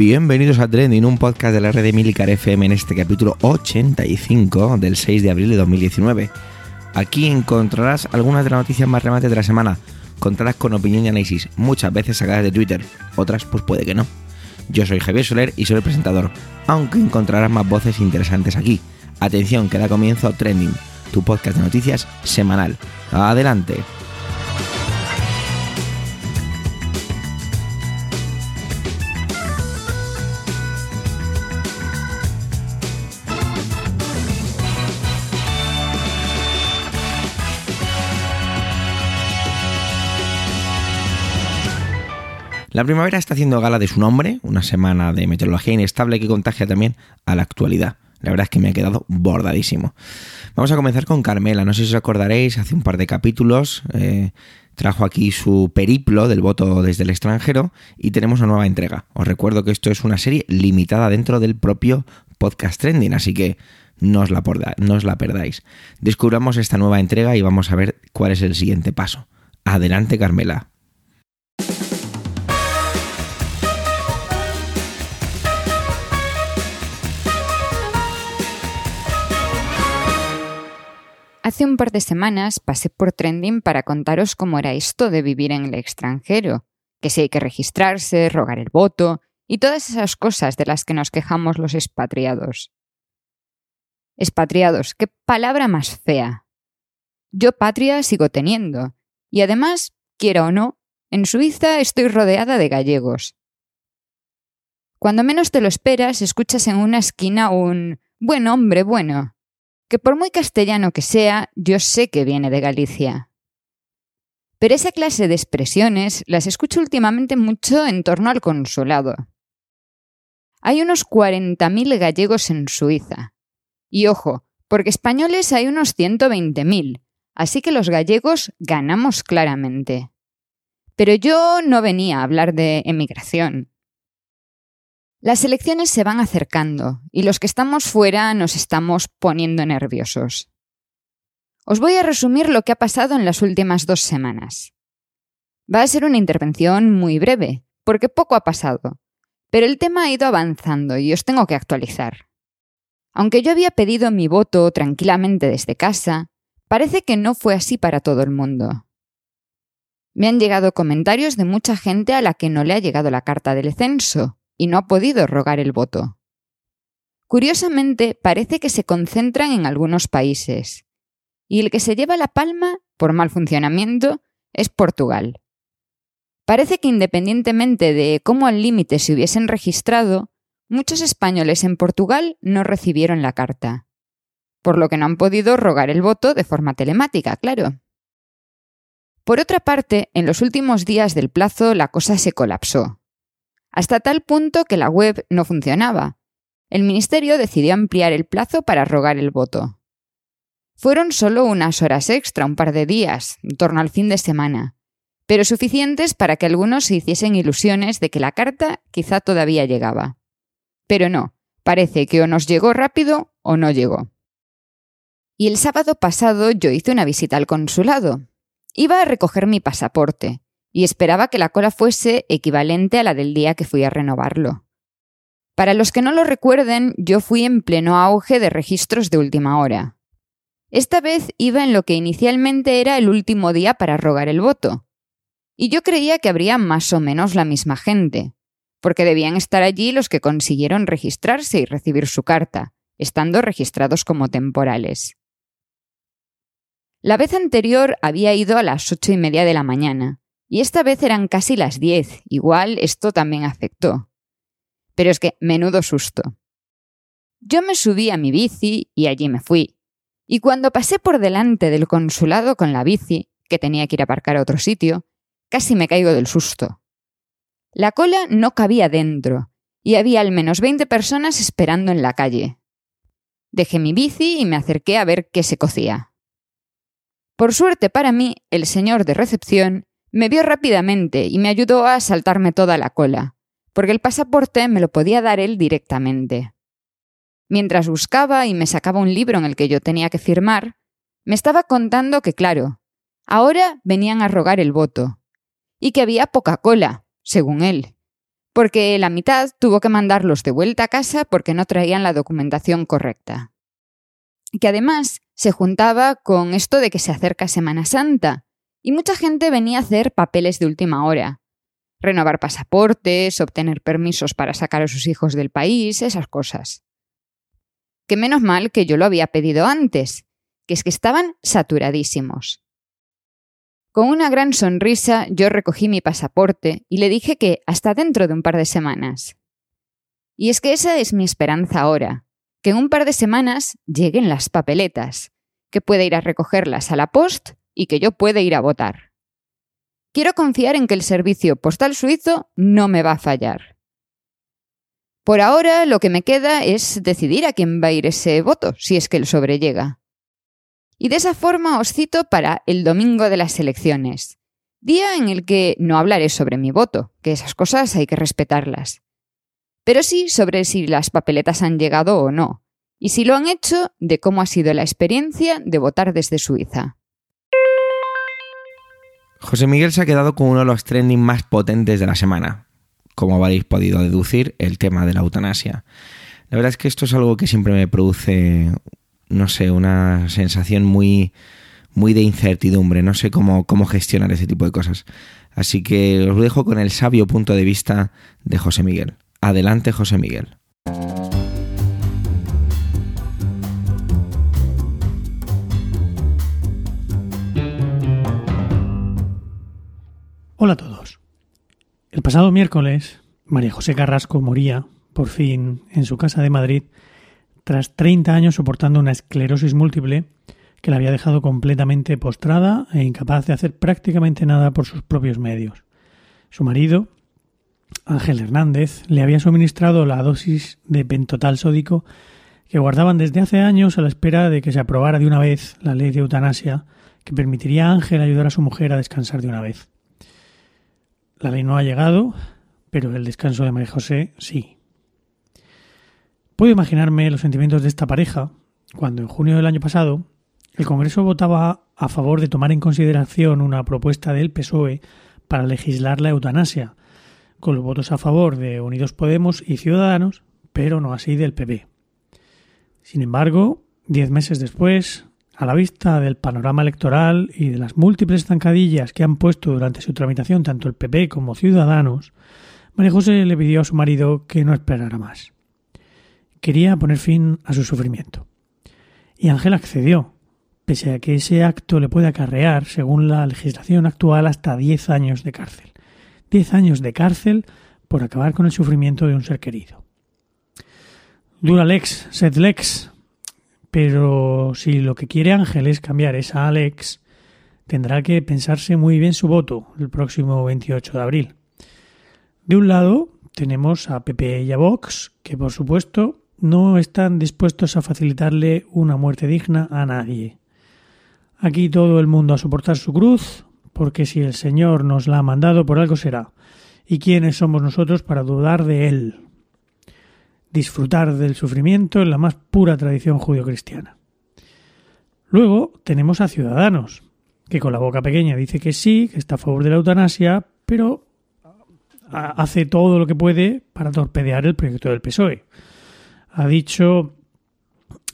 Bienvenidos a Trending, un podcast de la red de Milicar FM en este capítulo 85 del 6 de abril de 2019. Aquí encontrarás algunas de las noticias más relevantes de la semana, contadas con opinión y análisis, muchas veces sacadas de Twitter, otras pues puede que no. Yo soy Javier Soler y soy el presentador, aunque encontrarás más voces interesantes aquí. Atención, que da comienzo Trending, tu podcast de noticias semanal. Adelante. La primavera está haciendo gala de su nombre, una semana de meteorología inestable que contagia también a la actualidad. La verdad es que me ha quedado bordadísimo. Vamos a comenzar con Carmela. No sé si os acordaréis, hace un par de capítulos eh, trajo aquí su periplo del voto desde el extranjero y tenemos una nueva entrega. Os recuerdo que esto es una serie limitada dentro del propio podcast trending, así que no os la, no os la perdáis. Descubramos esta nueva entrega y vamos a ver cuál es el siguiente paso. Adelante, Carmela. Hace un par de semanas pasé por Trending para contaros cómo era esto de vivir en el extranjero, que si hay que registrarse, rogar el voto y todas esas cosas de las que nos quejamos los expatriados. Expatriados, qué palabra más fea. Yo patria sigo teniendo, y además, quiera o no, en Suiza estoy rodeada de gallegos. Cuando menos te lo esperas, escuchas en una esquina un buen hombre bueno, que por muy castellano que sea, yo sé que viene de Galicia. Pero esa clase de expresiones las escucho últimamente mucho en torno al consulado. Hay unos 40.000 gallegos en Suiza. Y ojo, porque españoles hay unos 120.000, así que los gallegos ganamos claramente. Pero yo no venía a hablar de emigración. Las elecciones se van acercando y los que estamos fuera nos estamos poniendo nerviosos. Os voy a resumir lo que ha pasado en las últimas dos semanas. Va a ser una intervención muy breve, porque poco ha pasado, pero el tema ha ido avanzando y os tengo que actualizar. Aunque yo había pedido mi voto tranquilamente desde casa, parece que no fue así para todo el mundo. Me han llegado comentarios de mucha gente a la que no le ha llegado la carta del censo, y no ha podido rogar el voto. Curiosamente, parece que se concentran en algunos países, y el que se lleva la palma, por mal funcionamiento, es Portugal. Parece que independientemente de cómo al límite se hubiesen registrado, muchos españoles en Portugal no recibieron la carta, por lo que no han podido rogar el voto de forma telemática, claro. Por otra parte, en los últimos días del plazo la cosa se colapsó hasta tal punto que la web no funcionaba. El Ministerio decidió ampliar el plazo para rogar el voto. Fueron solo unas horas extra, un par de días, en torno al fin de semana, pero suficientes para que algunos se hiciesen ilusiones de que la carta quizá todavía llegaba. Pero no, parece que o nos llegó rápido o no llegó. Y el sábado pasado yo hice una visita al consulado. Iba a recoger mi pasaporte, y esperaba que la cola fuese equivalente a la del día que fui a renovarlo. Para los que no lo recuerden, yo fui en pleno auge de registros de última hora. Esta vez iba en lo que inicialmente era el último día para rogar el voto. Y yo creía que habría más o menos la misma gente, porque debían estar allí los que consiguieron registrarse y recibir su carta, estando registrados como temporales. La vez anterior había ido a las ocho y media de la mañana, y esta vez eran casi las diez, igual esto también afectó. Pero es que, menudo susto. Yo me subí a mi bici y allí me fui. Y cuando pasé por delante del consulado con la bici, que tenía que ir a aparcar a otro sitio, casi me caigo del susto. La cola no cabía dentro, y había al menos veinte personas esperando en la calle. Dejé mi bici y me acerqué a ver qué se cocía. Por suerte para mí, el señor de recepción me vio rápidamente y me ayudó a saltarme toda la cola, porque el pasaporte me lo podía dar él directamente. Mientras buscaba y me sacaba un libro en el que yo tenía que firmar, me estaba contando que, claro, ahora venían a rogar el voto, y que había poca cola, según él, porque la mitad tuvo que mandarlos de vuelta a casa porque no traían la documentación correcta. Que además se juntaba con esto de que se acerca Semana Santa, y mucha gente venía a hacer papeles de última hora. Renovar pasaportes, obtener permisos para sacar a sus hijos del país, esas cosas. Que menos mal que yo lo había pedido antes, que es que estaban saturadísimos. Con una gran sonrisa yo recogí mi pasaporte y le dije que hasta dentro de un par de semanas. Y es que esa es mi esperanza ahora, que en un par de semanas lleguen las papeletas, que pueda ir a recogerlas a la post y que yo pueda ir a votar. Quiero confiar en que el servicio postal suizo no me va a fallar. Por ahora lo que me queda es decidir a quién va a ir ese voto, si es que el sobrellega. Y de esa forma os cito para el domingo de las elecciones, día en el que no hablaré sobre mi voto, que esas cosas hay que respetarlas, pero sí sobre si las papeletas han llegado o no, y si lo han hecho, de cómo ha sido la experiencia de votar desde Suiza. José Miguel se ha quedado con uno de los trending más potentes de la semana, como habréis podido deducir, el tema de la eutanasia. La verdad es que esto es algo que siempre me produce no sé, una sensación muy, muy de incertidumbre. No sé cómo, cómo gestionar ese tipo de cosas. Así que os dejo con el sabio punto de vista de José Miguel. Adelante, José Miguel. Hola a todos. El pasado miércoles, María José Carrasco moría, por fin, en su casa de Madrid tras 30 años soportando una esclerosis múltiple que la había dejado completamente postrada e incapaz de hacer prácticamente nada por sus propios medios. Su marido, Ángel Hernández, le había suministrado la dosis de pentotal sódico que guardaban desde hace años a la espera de que se aprobara de una vez la ley de eutanasia que permitiría a Ángel ayudar a su mujer a descansar de una vez. La ley no ha llegado, pero el descanso de María José sí. Puedo imaginarme los sentimientos de esta pareja cuando en junio del año pasado el Congreso votaba a favor de tomar en consideración una propuesta del PSOE para legislar la eutanasia, con los votos a favor de Unidos Podemos y Ciudadanos, pero no así del PP. Sin embargo, diez meses después, a la vista del panorama electoral y de las múltiples zancadillas que han puesto durante su tramitación tanto el PP como Ciudadanos, María José le pidió a su marido que no esperara más quería poner fin a su sufrimiento. Y Ángel accedió, pese a que ese acto le puede acarrear, según la legislación actual, hasta 10 años de cárcel. 10 años de cárcel por acabar con el sufrimiento de un ser querido. Dura lex, sed lex. Pero si lo que quiere Ángel es cambiar esa Alex, tendrá que pensarse muy bien su voto el próximo 28 de abril. De un lado tenemos a PP y a Vox, que por supuesto no están dispuestos a facilitarle una muerte digna a nadie. Aquí todo el mundo a soportar su cruz, porque si el Señor nos la ha mandado, por algo será. ¿Y quiénes somos nosotros para dudar de Él? Disfrutar del sufrimiento en la más pura tradición judio-cristiana. Luego tenemos a Ciudadanos, que con la boca pequeña dice que sí, que está a favor de la eutanasia, pero hace todo lo que puede para torpedear el proyecto del PSOE ha dicho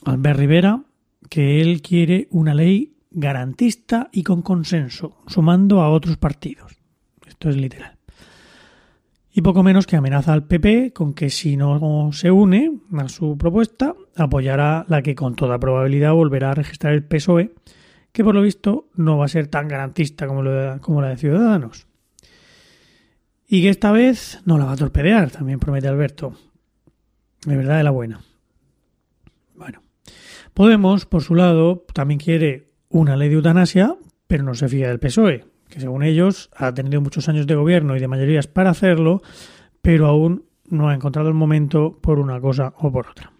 Albert Rivera que él quiere una ley garantista y con consenso, sumando a otros partidos. Esto es literal. Y poco menos que amenaza al PP con que si no se une a su propuesta, apoyará la que con toda probabilidad volverá a registrar el PSOE, que por lo visto no va a ser tan garantista como, como la de Ciudadanos. Y que esta vez no la va a torpedear, también promete Alberto. De verdad de la buena. Bueno. Podemos, por su lado, también quiere una ley de eutanasia, pero no se fía del PSOE, que según ellos ha tenido muchos años de gobierno y de mayorías para hacerlo, pero aún no ha encontrado el momento por una cosa o por otra.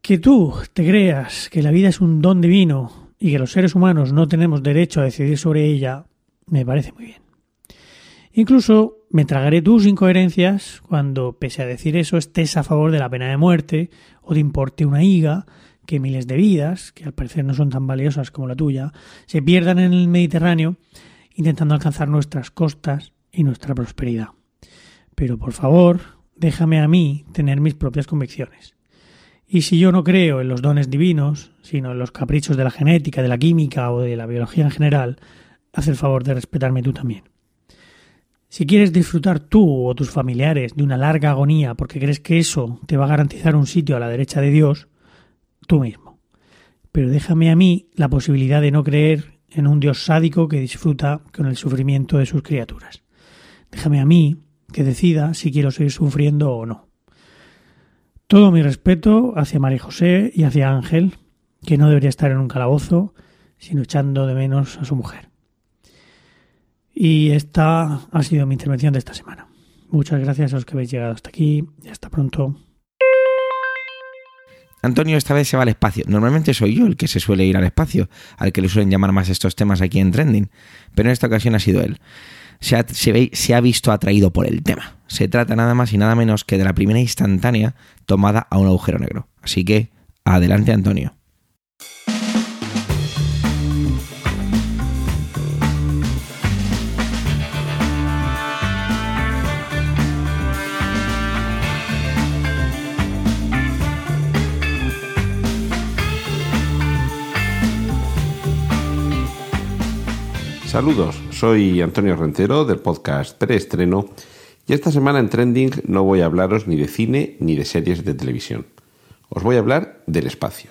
Que tú te creas que la vida es un don divino y que los seres humanos no tenemos derecho a decidir sobre ella, me parece muy bien. Incluso me tragaré tus incoherencias cuando, pese a decir eso, estés a favor de la pena de muerte o de importe una higa que miles de vidas, que al parecer no son tan valiosas como la tuya, se pierdan en el Mediterráneo intentando alcanzar nuestras costas y nuestra prosperidad. Pero por favor, déjame a mí tener mis propias convicciones. Y si yo no creo en los dones divinos, sino en los caprichos de la genética, de la química o de la biología en general, haz el favor de respetarme tú también. Si quieres disfrutar tú o tus familiares de una larga agonía porque crees que eso te va a garantizar un sitio a la derecha de Dios, tú mismo. Pero déjame a mí la posibilidad de no creer en un Dios sádico que disfruta con el sufrimiento de sus criaturas. Déjame a mí que decida si quiero seguir sufriendo o no. Todo mi respeto hacia María José y hacia Ángel, que no debería estar en un calabozo, sino echando de menos a su mujer. Y esta ha sido mi intervención de esta semana. Muchas gracias a los que habéis llegado hasta aquí y hasta pronto. Antonio esta vez se va al espacio. Normalmente soy yo el que se suele ir al espacio, al que le suelen llamar más estos temas aquí en Trending, pero en esta ocasión ha sido él. Se ha, visto atraído por el tema. Se trata nada más y nada menos que de la primera instantánea tomada a un agujero negro. Así que, adelante Antonio. Saludos, soy Antonio Rentero del podcast Preestreno y esta semana en Trending no voy a hablaros ni de cine ni de series de televisión. Os voy a hablar del espacio.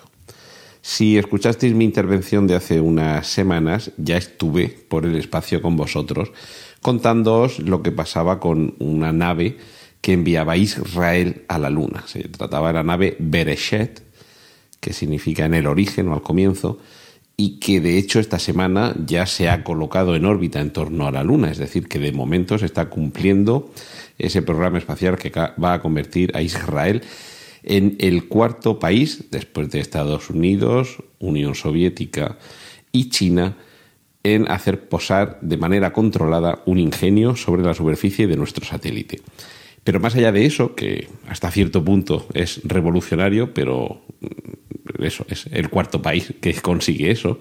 Si escuchasteis mi intervención de hace unas semanas, ya estuve por el espacio con vosotros contándoos lo que pasaba con una nave que enviaba Israel a la Luna. Se trataba de la nave Bereshet, que significa en el origen o al comienzo, y que de hecho esta semana ya se ha colocado en órbita en torno a la Luna, es decir, que de momento se está cumpliendo ese programa espacial que va a convertir a Israel en el cuarto país, después de Estados Unidos, Unión Soviética y China, en hacer posar de manera controlada un ingenio sobre la superficie de nuestro satélite. Pero más allá de eso, que hasta cierto punto es revolucionario, pero eso es el cuarto país que consigue eso,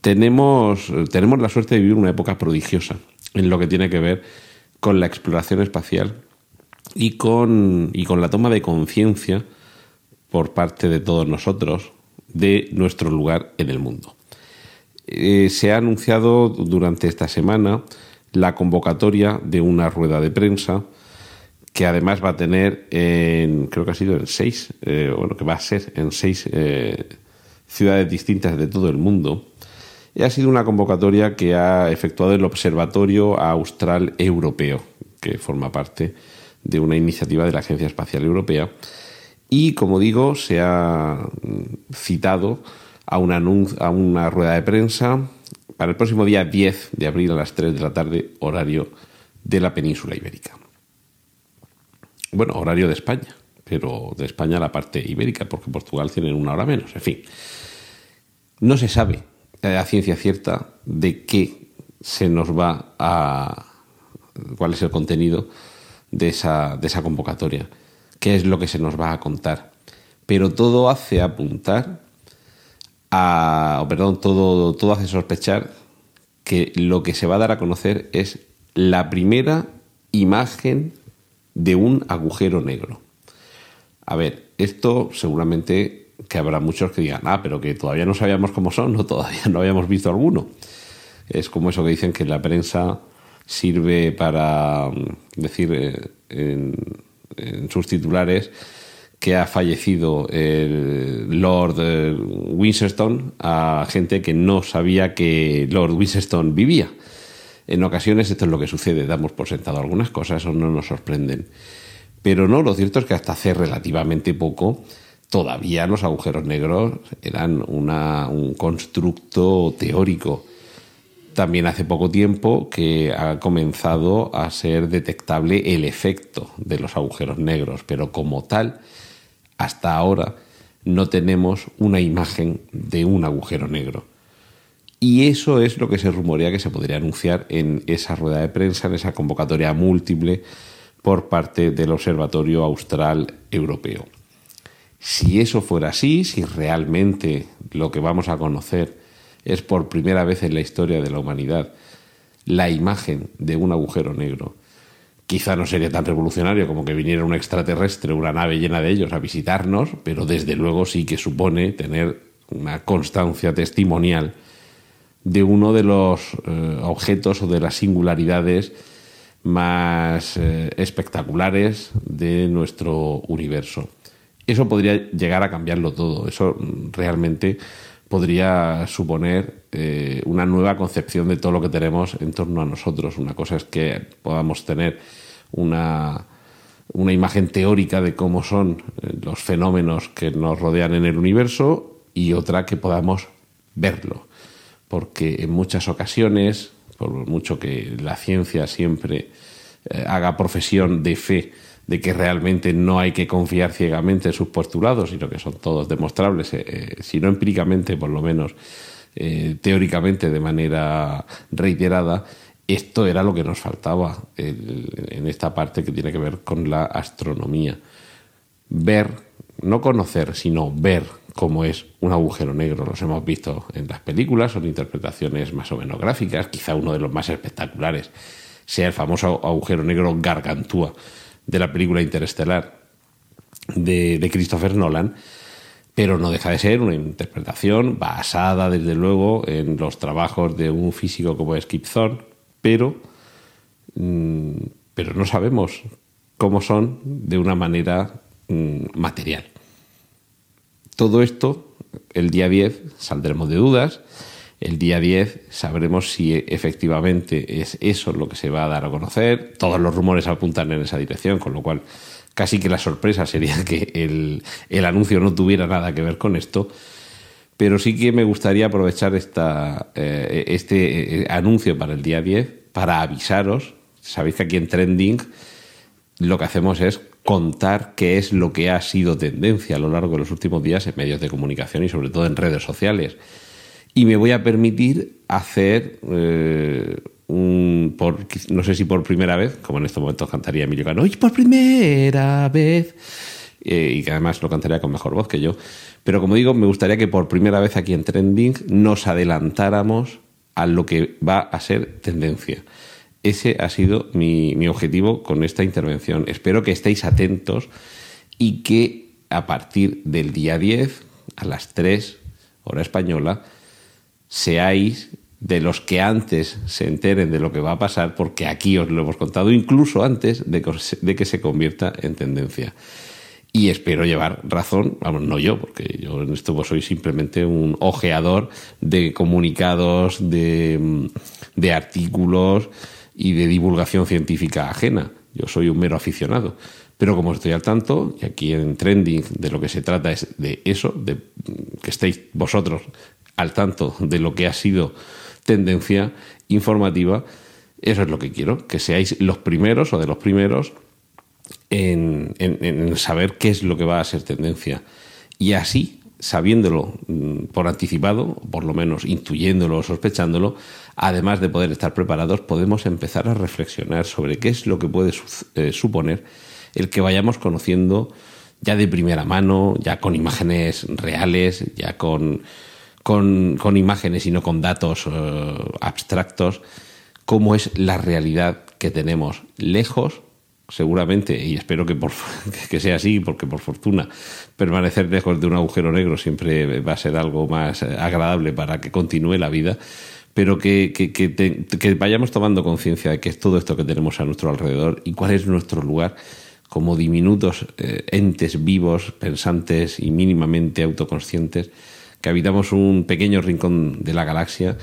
tenemos, tenemos la suerte de vivir una época prodigiosa en lo que tiene que ver con la exploración espacial y con, y con la toma de conciencia por parte de todos nosotros de nuestro lugar en el mundo. Eh, se ha anunciado durante esta semana la convocatoria de una rueda de prensa que además va a tener en, creo que ha sido en seis, eh, bueno, que va a ser en seis eh, ciudades distintas de todo el mundo. Y ha sido una convocatoria que ha efectuado el Observatorio Austral Europeo, que forma parte de una iniciativa de la Agencia Espacial Europea. Y, como digo, se ha citado a una, a una rueda de prensa para el próximo día 10 de abril a las 3 de la tarde, horario de la península ibérica. Bueno, horario de España, pero de España la parte ibérica, porque Portugal tiene una hora menos. En fin, no se sabe a ciencia cierta de qué se nos va a. cuál es el contenido de esa, de esa convocatoria, qué es lo que se nos va a contar. Pero todo hace apuntar a. perdón, todo, todo hace sospechar que lo que se va a dar a conocer es la primera imagen de un agujero negro. A ver, esto seguramente que habrá muchos que digan, ah, pero que todavía no sabíamos cómo son, no, todavía no habíamos visto alguno. Es como eso que dicen que la prensa sirve para mm, decir eh, en, en sus titulares que ha fallecido el Lord eh, Wincheston a gente que no sabía que Lord Wincheston vivía. En ocasiones esto es lo que sucede, damos por sentado algunas cosas o no nos sorprenden. Pero no, lo cierto es que hasta hace relativamente poco todavía los agujeros negros eran una, un constructo teórico. También hace poco tiempo que ha comenzado a ser detectable el efecto de los agujeros negros, pero como tal, hasta ahora no tenemos una imagen de un agujero negro. Y eso es lo que se rumorea que se podría anunciar en esa rueda de prensa, en esa convocatoria múltiple por parte del Observatorio Austral Europeo. Si eso fuera así, si realmente lo que vamos a conocer es por primera vez en la historia de la humanidad la imagen de un agujero negro. Quizá no sería tan revolucionario como que viniera un extraterrestre, una nave llena de ellos a visitarnos, pero desde luego sí que supone tener una constancia testimonial de uno de los eh, objetos o de las singularidades más eh, espectaculares de nuestro universo. Eso podría llegar a cambiarlo todo. Eso realmente podría suponer eh, una nueva concepción de todo lo que tenemos en torno a nosotros. Una cosa es que podamos tener una, una imagen teórica de cómo son los fenómenos que nos rodean en el universo y otra que podamos verlo porque en muchas ocasiones, por mucho que la ciencia siempre eh, haga profesión de fe de que realmente no hay que confiar ciegamente en sus postulados, sino que son todos demostrables, eh, eh, si no empíricamente, por lo menos teóricamente de manera reiterada, esto era lo que nos faltaba en esta parte que tiene que ver con la astronomía. Ver, no conocer, sino ver como es un agujero negro. Los hemos visto en las películas, son interpretaciones más o menos gráficas, quizá uno de los más espectaculares sea el famoso agujero negro Gargantúa de la película Interestelar de, de Christopher Nolan, pero no deja de ser una interpretación basada, desde luego, en los trabajos de un físico como es Kip pero, mm, pero no sabemos cómo son de una manera material. Todo esto, el día 10 saldremos de dudas. El día 10 sabremos si efectivamente es eso lo que se va a dar a conocer. Todos los rumores apuntan en esa dirección, con lo cual casi que la sorpresa sería que el, anuncio no tuviera nada que ver con esto. Pero sí que me gustaría aprovechar esta, eh, este eh, anuncio para el día 10 para avisaros. Sabéis que aquí en Trending lo que hacemos es contar qué es lo que ha sido tendencia a lo largo de los últimos días en medios de comunicación y sobre todo en redes sociales. Y me voy a permitir hacer eh, un, por, no sé si por primera vez, como en estos momentos cantaría Emilio Cano, y por primera vez, eh, y que además lo cantaría con mejor voz que yo, pero como digo, me gustaría que por primera vez aquí en Trending nos adelantáramos a lo que va a ser tendencia. Ese ha sido mi, objetivo con esta intervención. Espero que estéis atentos y que a partir del día 10, a las 3, hora española, seáis de los que antes se enteren de lo que va a pasar, porque aquí os lo hemos contado incluso antes de que se convierta en tendencia. Y espero llevar razón, vamos, no yo, porque yo en esto pues soy simplemente un ojeador de comunicados, de, de artículos, y de divulgación científica ajena. Yo soy un mero aficionado. Pero como estoy al tanto, y aquí en Trending de lo que se trata es de eso, de que estéis vosotros al tanto de lo que ha sido tendencia informativa, eso es lo que quiero, que seáis los primeros o de los primeros en, en saber qué es lo que va a ser tendencia. Y así sabiéndolo mm, por anticipado, por lo menos intuyéndolo o sospechándolo, además de poder estar preparados, podemos empezar a reflexionar sobre qué es lo que puede eh, suponer el que vayamos conociendo ya de primera mano, ya con imágenes reales, ya con, con, imágenes y no con datos eh, abstractos, cómo es la realidad que tenemos lejos seguramente, y espero que, por, que sea así, porque por fortuna permanecer lejos de un agujero negro siempre va a ser algo más eh, agradable para que continúe la vida, pero que, que, vayamos tomando conciencia de qué es todo esto que tenemos a nuestro alrededor y cuál es nuestro lugar como diminutos eh, entes vivos, pensantes y mínimamente autoconscientes, que habitamos un pequeño rincón de la galaxia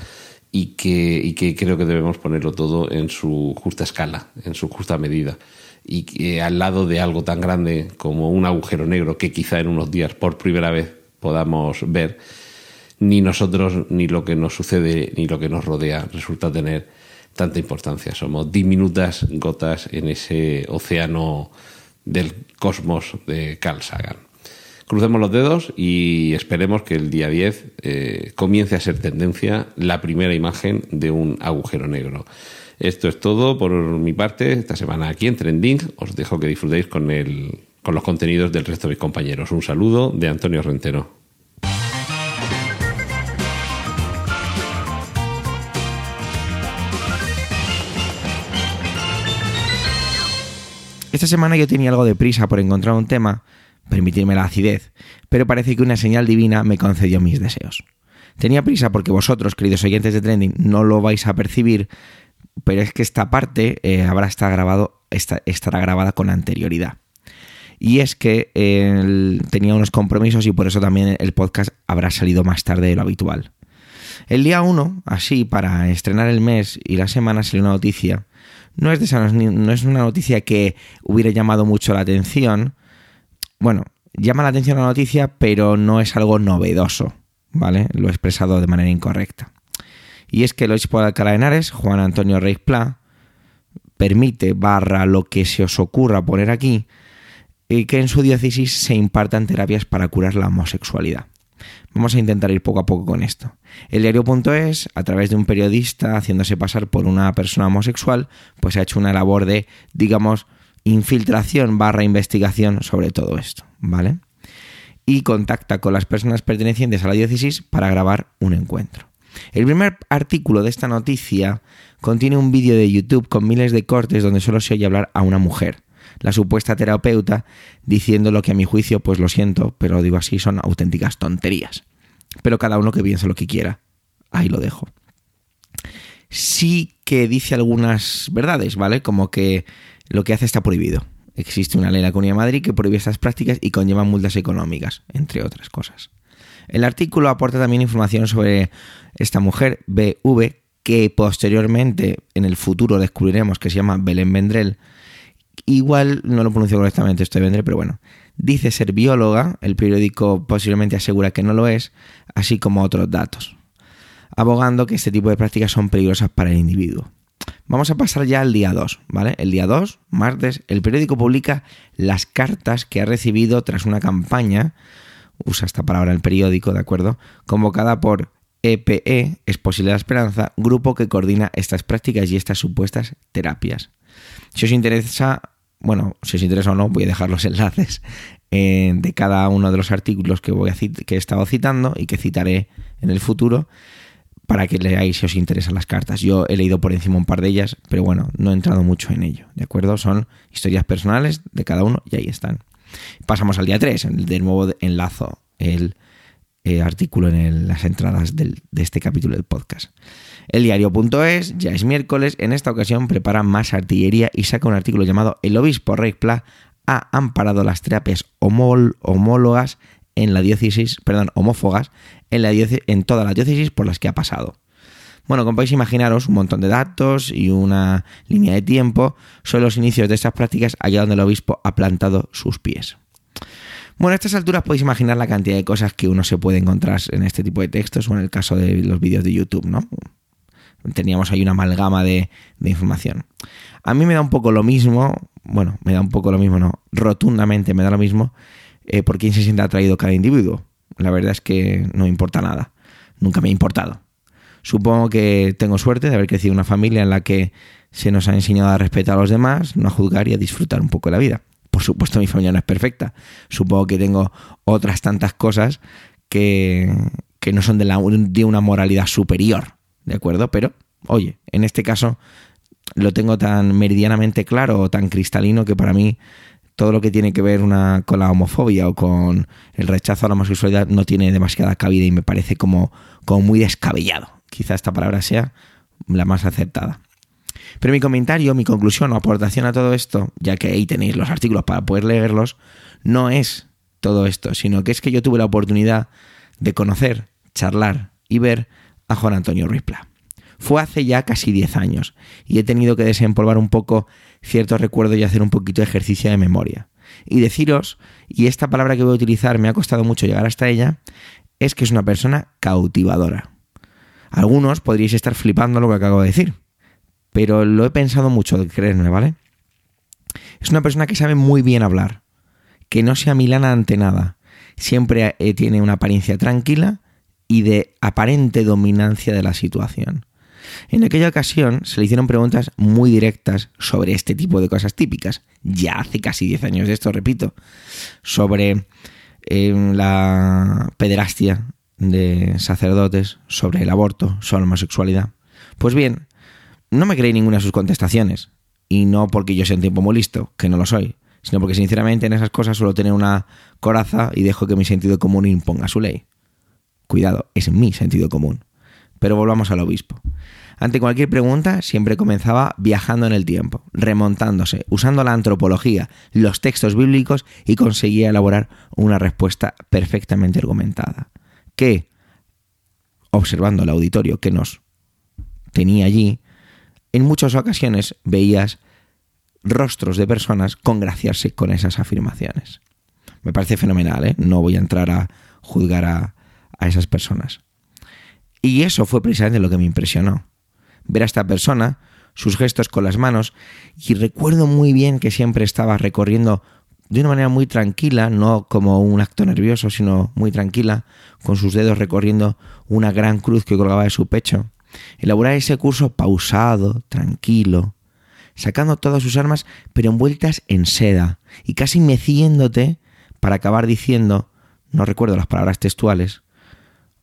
y que, y que creo que debemos ponerlo todo en su justa escala, en su justa medida. Y que al lado de algo tan grande como un agujero negro que quizá en unos días por primera vez podamos ver, ni nosotros, ni lo que nos sucede, ni lo que nos rodea resulta tener tanta importancia. Somos diminutas gotas en ese océano del cosmos de Carl Sagan. Crucemos los dedos y esperemos que el día 10 eh, comience a ser tendencia la primera imagen de un agujero negro. Esto es todo por mi parte esta semana aquí en Trending. Os dejo que disfrutéis con, el, con los contenidos del resto de mis compañeros. Un saludo de Antonio Rentero. Esta semana yo tenía algo de prisa por encontrar un tema, permitirme la acidez, pero parece que una señal divina me concedió mis deseos. Tenía prisa porque vosotros, queridos oyentes de Trending, no lo vais a percibir, pero es que esta parte eh, habrá estar grabado, estará grabada con anterioridad. Y es que tenía unos compromisos y por eso también el podcast habrá salido más tarde de lo habitual. El día 1, así, para estrenar el mes y la semana, salió una noticia. No es, de no es una noticia que hubiera llamado mucho la atención. Bueno, llama la atención la noticia, pero no es algo novedoso, ¿vale? Lo he expresado de manera incorrecta. Y es que el obispo de Alcalá de Henares, Juan Antonio Reis Pla, permite, barra lo que se os ocurra poner aquí, y que en su diócesis se impartan terapias para curar la homosexualidad. Vamos a intentar ir poco a poco con esto. El diario.es, a través de un periodista haciéndose pasar por una persona homosexual, pues ha hecho una labor de, digamos, infiltración barra investigación sobre todo esto, ¿vale? Y contacta con las personas pertenecientes a la diócesis para grabar un encuentro. El primer artículo de esta noticia contiene un vídeo de YouTube con miles de cortes donde solo se oye hablar a una mujer la supuesta terapeuta diciendo lo que a mi juicio, pues lo siento, pero digo así, son auténticas tonterías. Pero cada uno que piense lo que quiera. Ahí lo dejo. Sí que dice algunas verdades, ¿vale? Como que lo que hace está prohibido. Existe una ley en la Comunidad de Madrid que prohíbe estas prácticas y conlleva multas económicas, entre otras cosas. El artículo aporta también información sobre esta mujer, BV, que posteriormente en el futuro descubriremos que se llama Belén Vendrell, Igual no lo pronuncio correctamente esto de Vendré, pero bueno. Dice ser bióloga, el periódico posiblemente asegura que no lo es, así como otros datos, abogando que este tipo de prácticas son peligrosas para el individuo. Vamos a pasar ya al día 2, ¿vale? El día 2, martes, el periódico publica las cartas que ha recibido tras una campaña, usa esta palabra el periódico, ¿de acuerdo? Convocada por EPE, e, es posible la esperanza, grupo que coordina estas prácticas y estas supuestas terapias. Si os interesa, bueno, si os interesa o no, voy a dejar los enlaces eh, de cada uno de los artículos que, voy a que he estado citando y que citaré en el futuro para que leáis si os interesan las cartas. Yo he leído por encima un par de ellas, pero bueno, no he entrado mucho en ello, ¿de acuerdo? Son historias personales de cada uno y ahí están. Pasamos al día 3, de nuevo enlazo el eh, artículo en las entradas de este capítulo del podcast. El diario.es, ya es miércoles, en esta ocasión prepara más artillería y saca un artículo llamado El obispo Rey Pla ha amparado las terapias homólogas en la diócesis, perdón, homófogas en, la en toda la diócesis por las que ha pasado. Bueno, como podéis imaginaros, un montón de datos y una línea de tiempo son los inicios de estas prácticas allá donde el obispo ha plantado sus pies. Bueno, a estas alturas podéis imaginar la cantidad de cosas que uno se puede encontrar en este tipo de textos o en el caso de los vídeos de YouTube, ¿no? Teníamos ahí una amalgama de, información. A mí me da un poco lo mismo, bueno, me da un poco lo mismo, no, rotundamente me da lo mismo eh, por quién se siente atraído cada individuo. La verdad es que no importa nada, nunca me ha importado. Supongo que tengo suerte de haber crecido en una familia en la que se nos ha enseñado a respetar a los demás, no a juzgar y a disfrutar un poco de la vida. Por supuesto mi familia no es perfecta. Supongo que tengo otras tantas cosas que, que no son de, la, de una moralidad superior ¿de acuerdo? Pero, oye, en este caso lo tengo tan meridianamente claro o tan cristalino que para mí todo lo que tiene que ver una, con la homofobia o con el rechazo a la homosexualidad no tiene demasiada cabida y me parece como, como muy descabellado. Quizá esta palabra sea la más acertada. Pero mi comentario, mi conclusión o aportación a todo esto, ya que ahí tenéis los artículos para poder leerlos, no es todo esto, sino que es que yo tuve la oportunidad de conocer, charlar y ver a Juan Antonio Ripla. Fue hace ya casi 10 años y he tenido que desempolvar un poco ciertos recuerdos y hacer un poquito de ejercicio de memoria. Y deciros, y esta palabra que voy a utilizar me ha costado mucho llegar hasta ella, es que es una persona cautivadora. Algunos podríais estar flipando lo que acabo de decir, pero lo he pensado mucho, creerme, ¿vale? Es una persona que sabe muy bien hablar, que no se amilana ante nada, siempre eh, tiene una apariencia tranquila y de aparente dominancia de la situación. En aquella ocasión se le hicieron preguntas muy directas sobre este tipo de cosas típicas, ya hace casi 10 años de esto, repito, sobre eh, la pederastia de sacerdotes, sobre el aborto, sobre la homosexualidad. Pues bien, no me creí ninguna de sus contestaciones. Y no porque yo sea un tiempo muy listo, que no lo soy, sino porque sinceramente en esas cosas suelo tener una coraza y dejo que mi sentido común imponga su ley. Cuidado, es mi sentido común. Pero volvamos al obispo. Ante cualquier pregunta siempre comenzaba viajando en el tiempo, remontándose, usando la antropología, los textos bíblicos y conseguía elaborar una respuesta perfectamente argumentada. Que, observando el auditorio que nos tenía allí, en muchas ocasiones veías rostros de personas congraciarse con esas afirmaciones. Me parece fenomenal, ¿eh? No voy a entrar a juzgar a, a esas personas. Y eso fue precisamente lo que me impresionó ver a esta persona, sus gestos con las manos, y recuerdo muy bien que siempre estaba recorriendo de una manera muy tranquila, no como un acto nervioso, sino muy tranquila, con sus dedos recorriendo una gran cruz que colgaba de su pecho. Elaborar ese curso pausado, tranquilo, sacando todas sus armas, pero envueltas en seda, y casi meciéndote para acabar diciendo, no recuerdo las palabras textuales.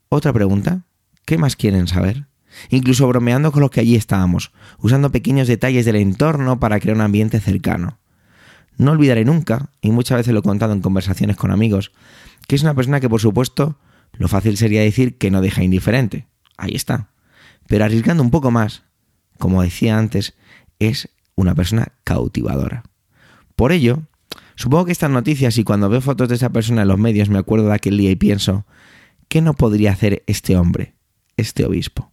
Otra pregunta, ¿qué más quieren saber? incluso bromeando con los que allí estábamos, usando pequeños detalles del entorno para crear un ambiente cercano. No olvidaré nunca, y muchas veces lo he contado en conversaciones con amigos, que es una persona que por supuesto lo fácil sería decir que no deja indiferente. Ahí está. Pero arriesgando un poco más, como decía antes, es una persona cautivadora. Por ello, supongo que estas noticias y cuando veo fotos de esa persona en los medios me acuerdo de aquel día y pienso, ¿qué no podría hacer este hombre, este obispo?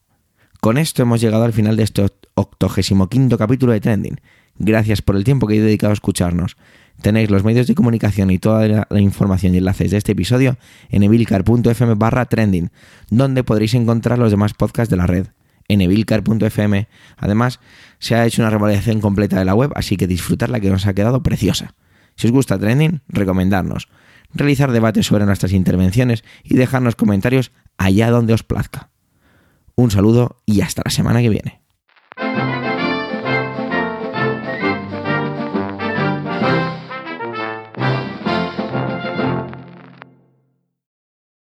Con esto hemos llegado al final de este 85 capítulo de Trending. Gracias por el tiempo que he dedicado a escucharnos. Tenéis los medios de comunicación y toda la información y enlaces de este episodio en evilcar.fm barra trending, donde podréis encontrar los demás podcasts de la red. En evilcar.fm, además, se ha hecho una revalidación completa de la web, así que disfrutarla que nos ha quedado preciosa. Si os gusta Trending, recomendarnos, realizar debates sobre nuestras intervenciones y dejarnos comentarios allá donde os plazca. Un saludo y hasta la semana que viene.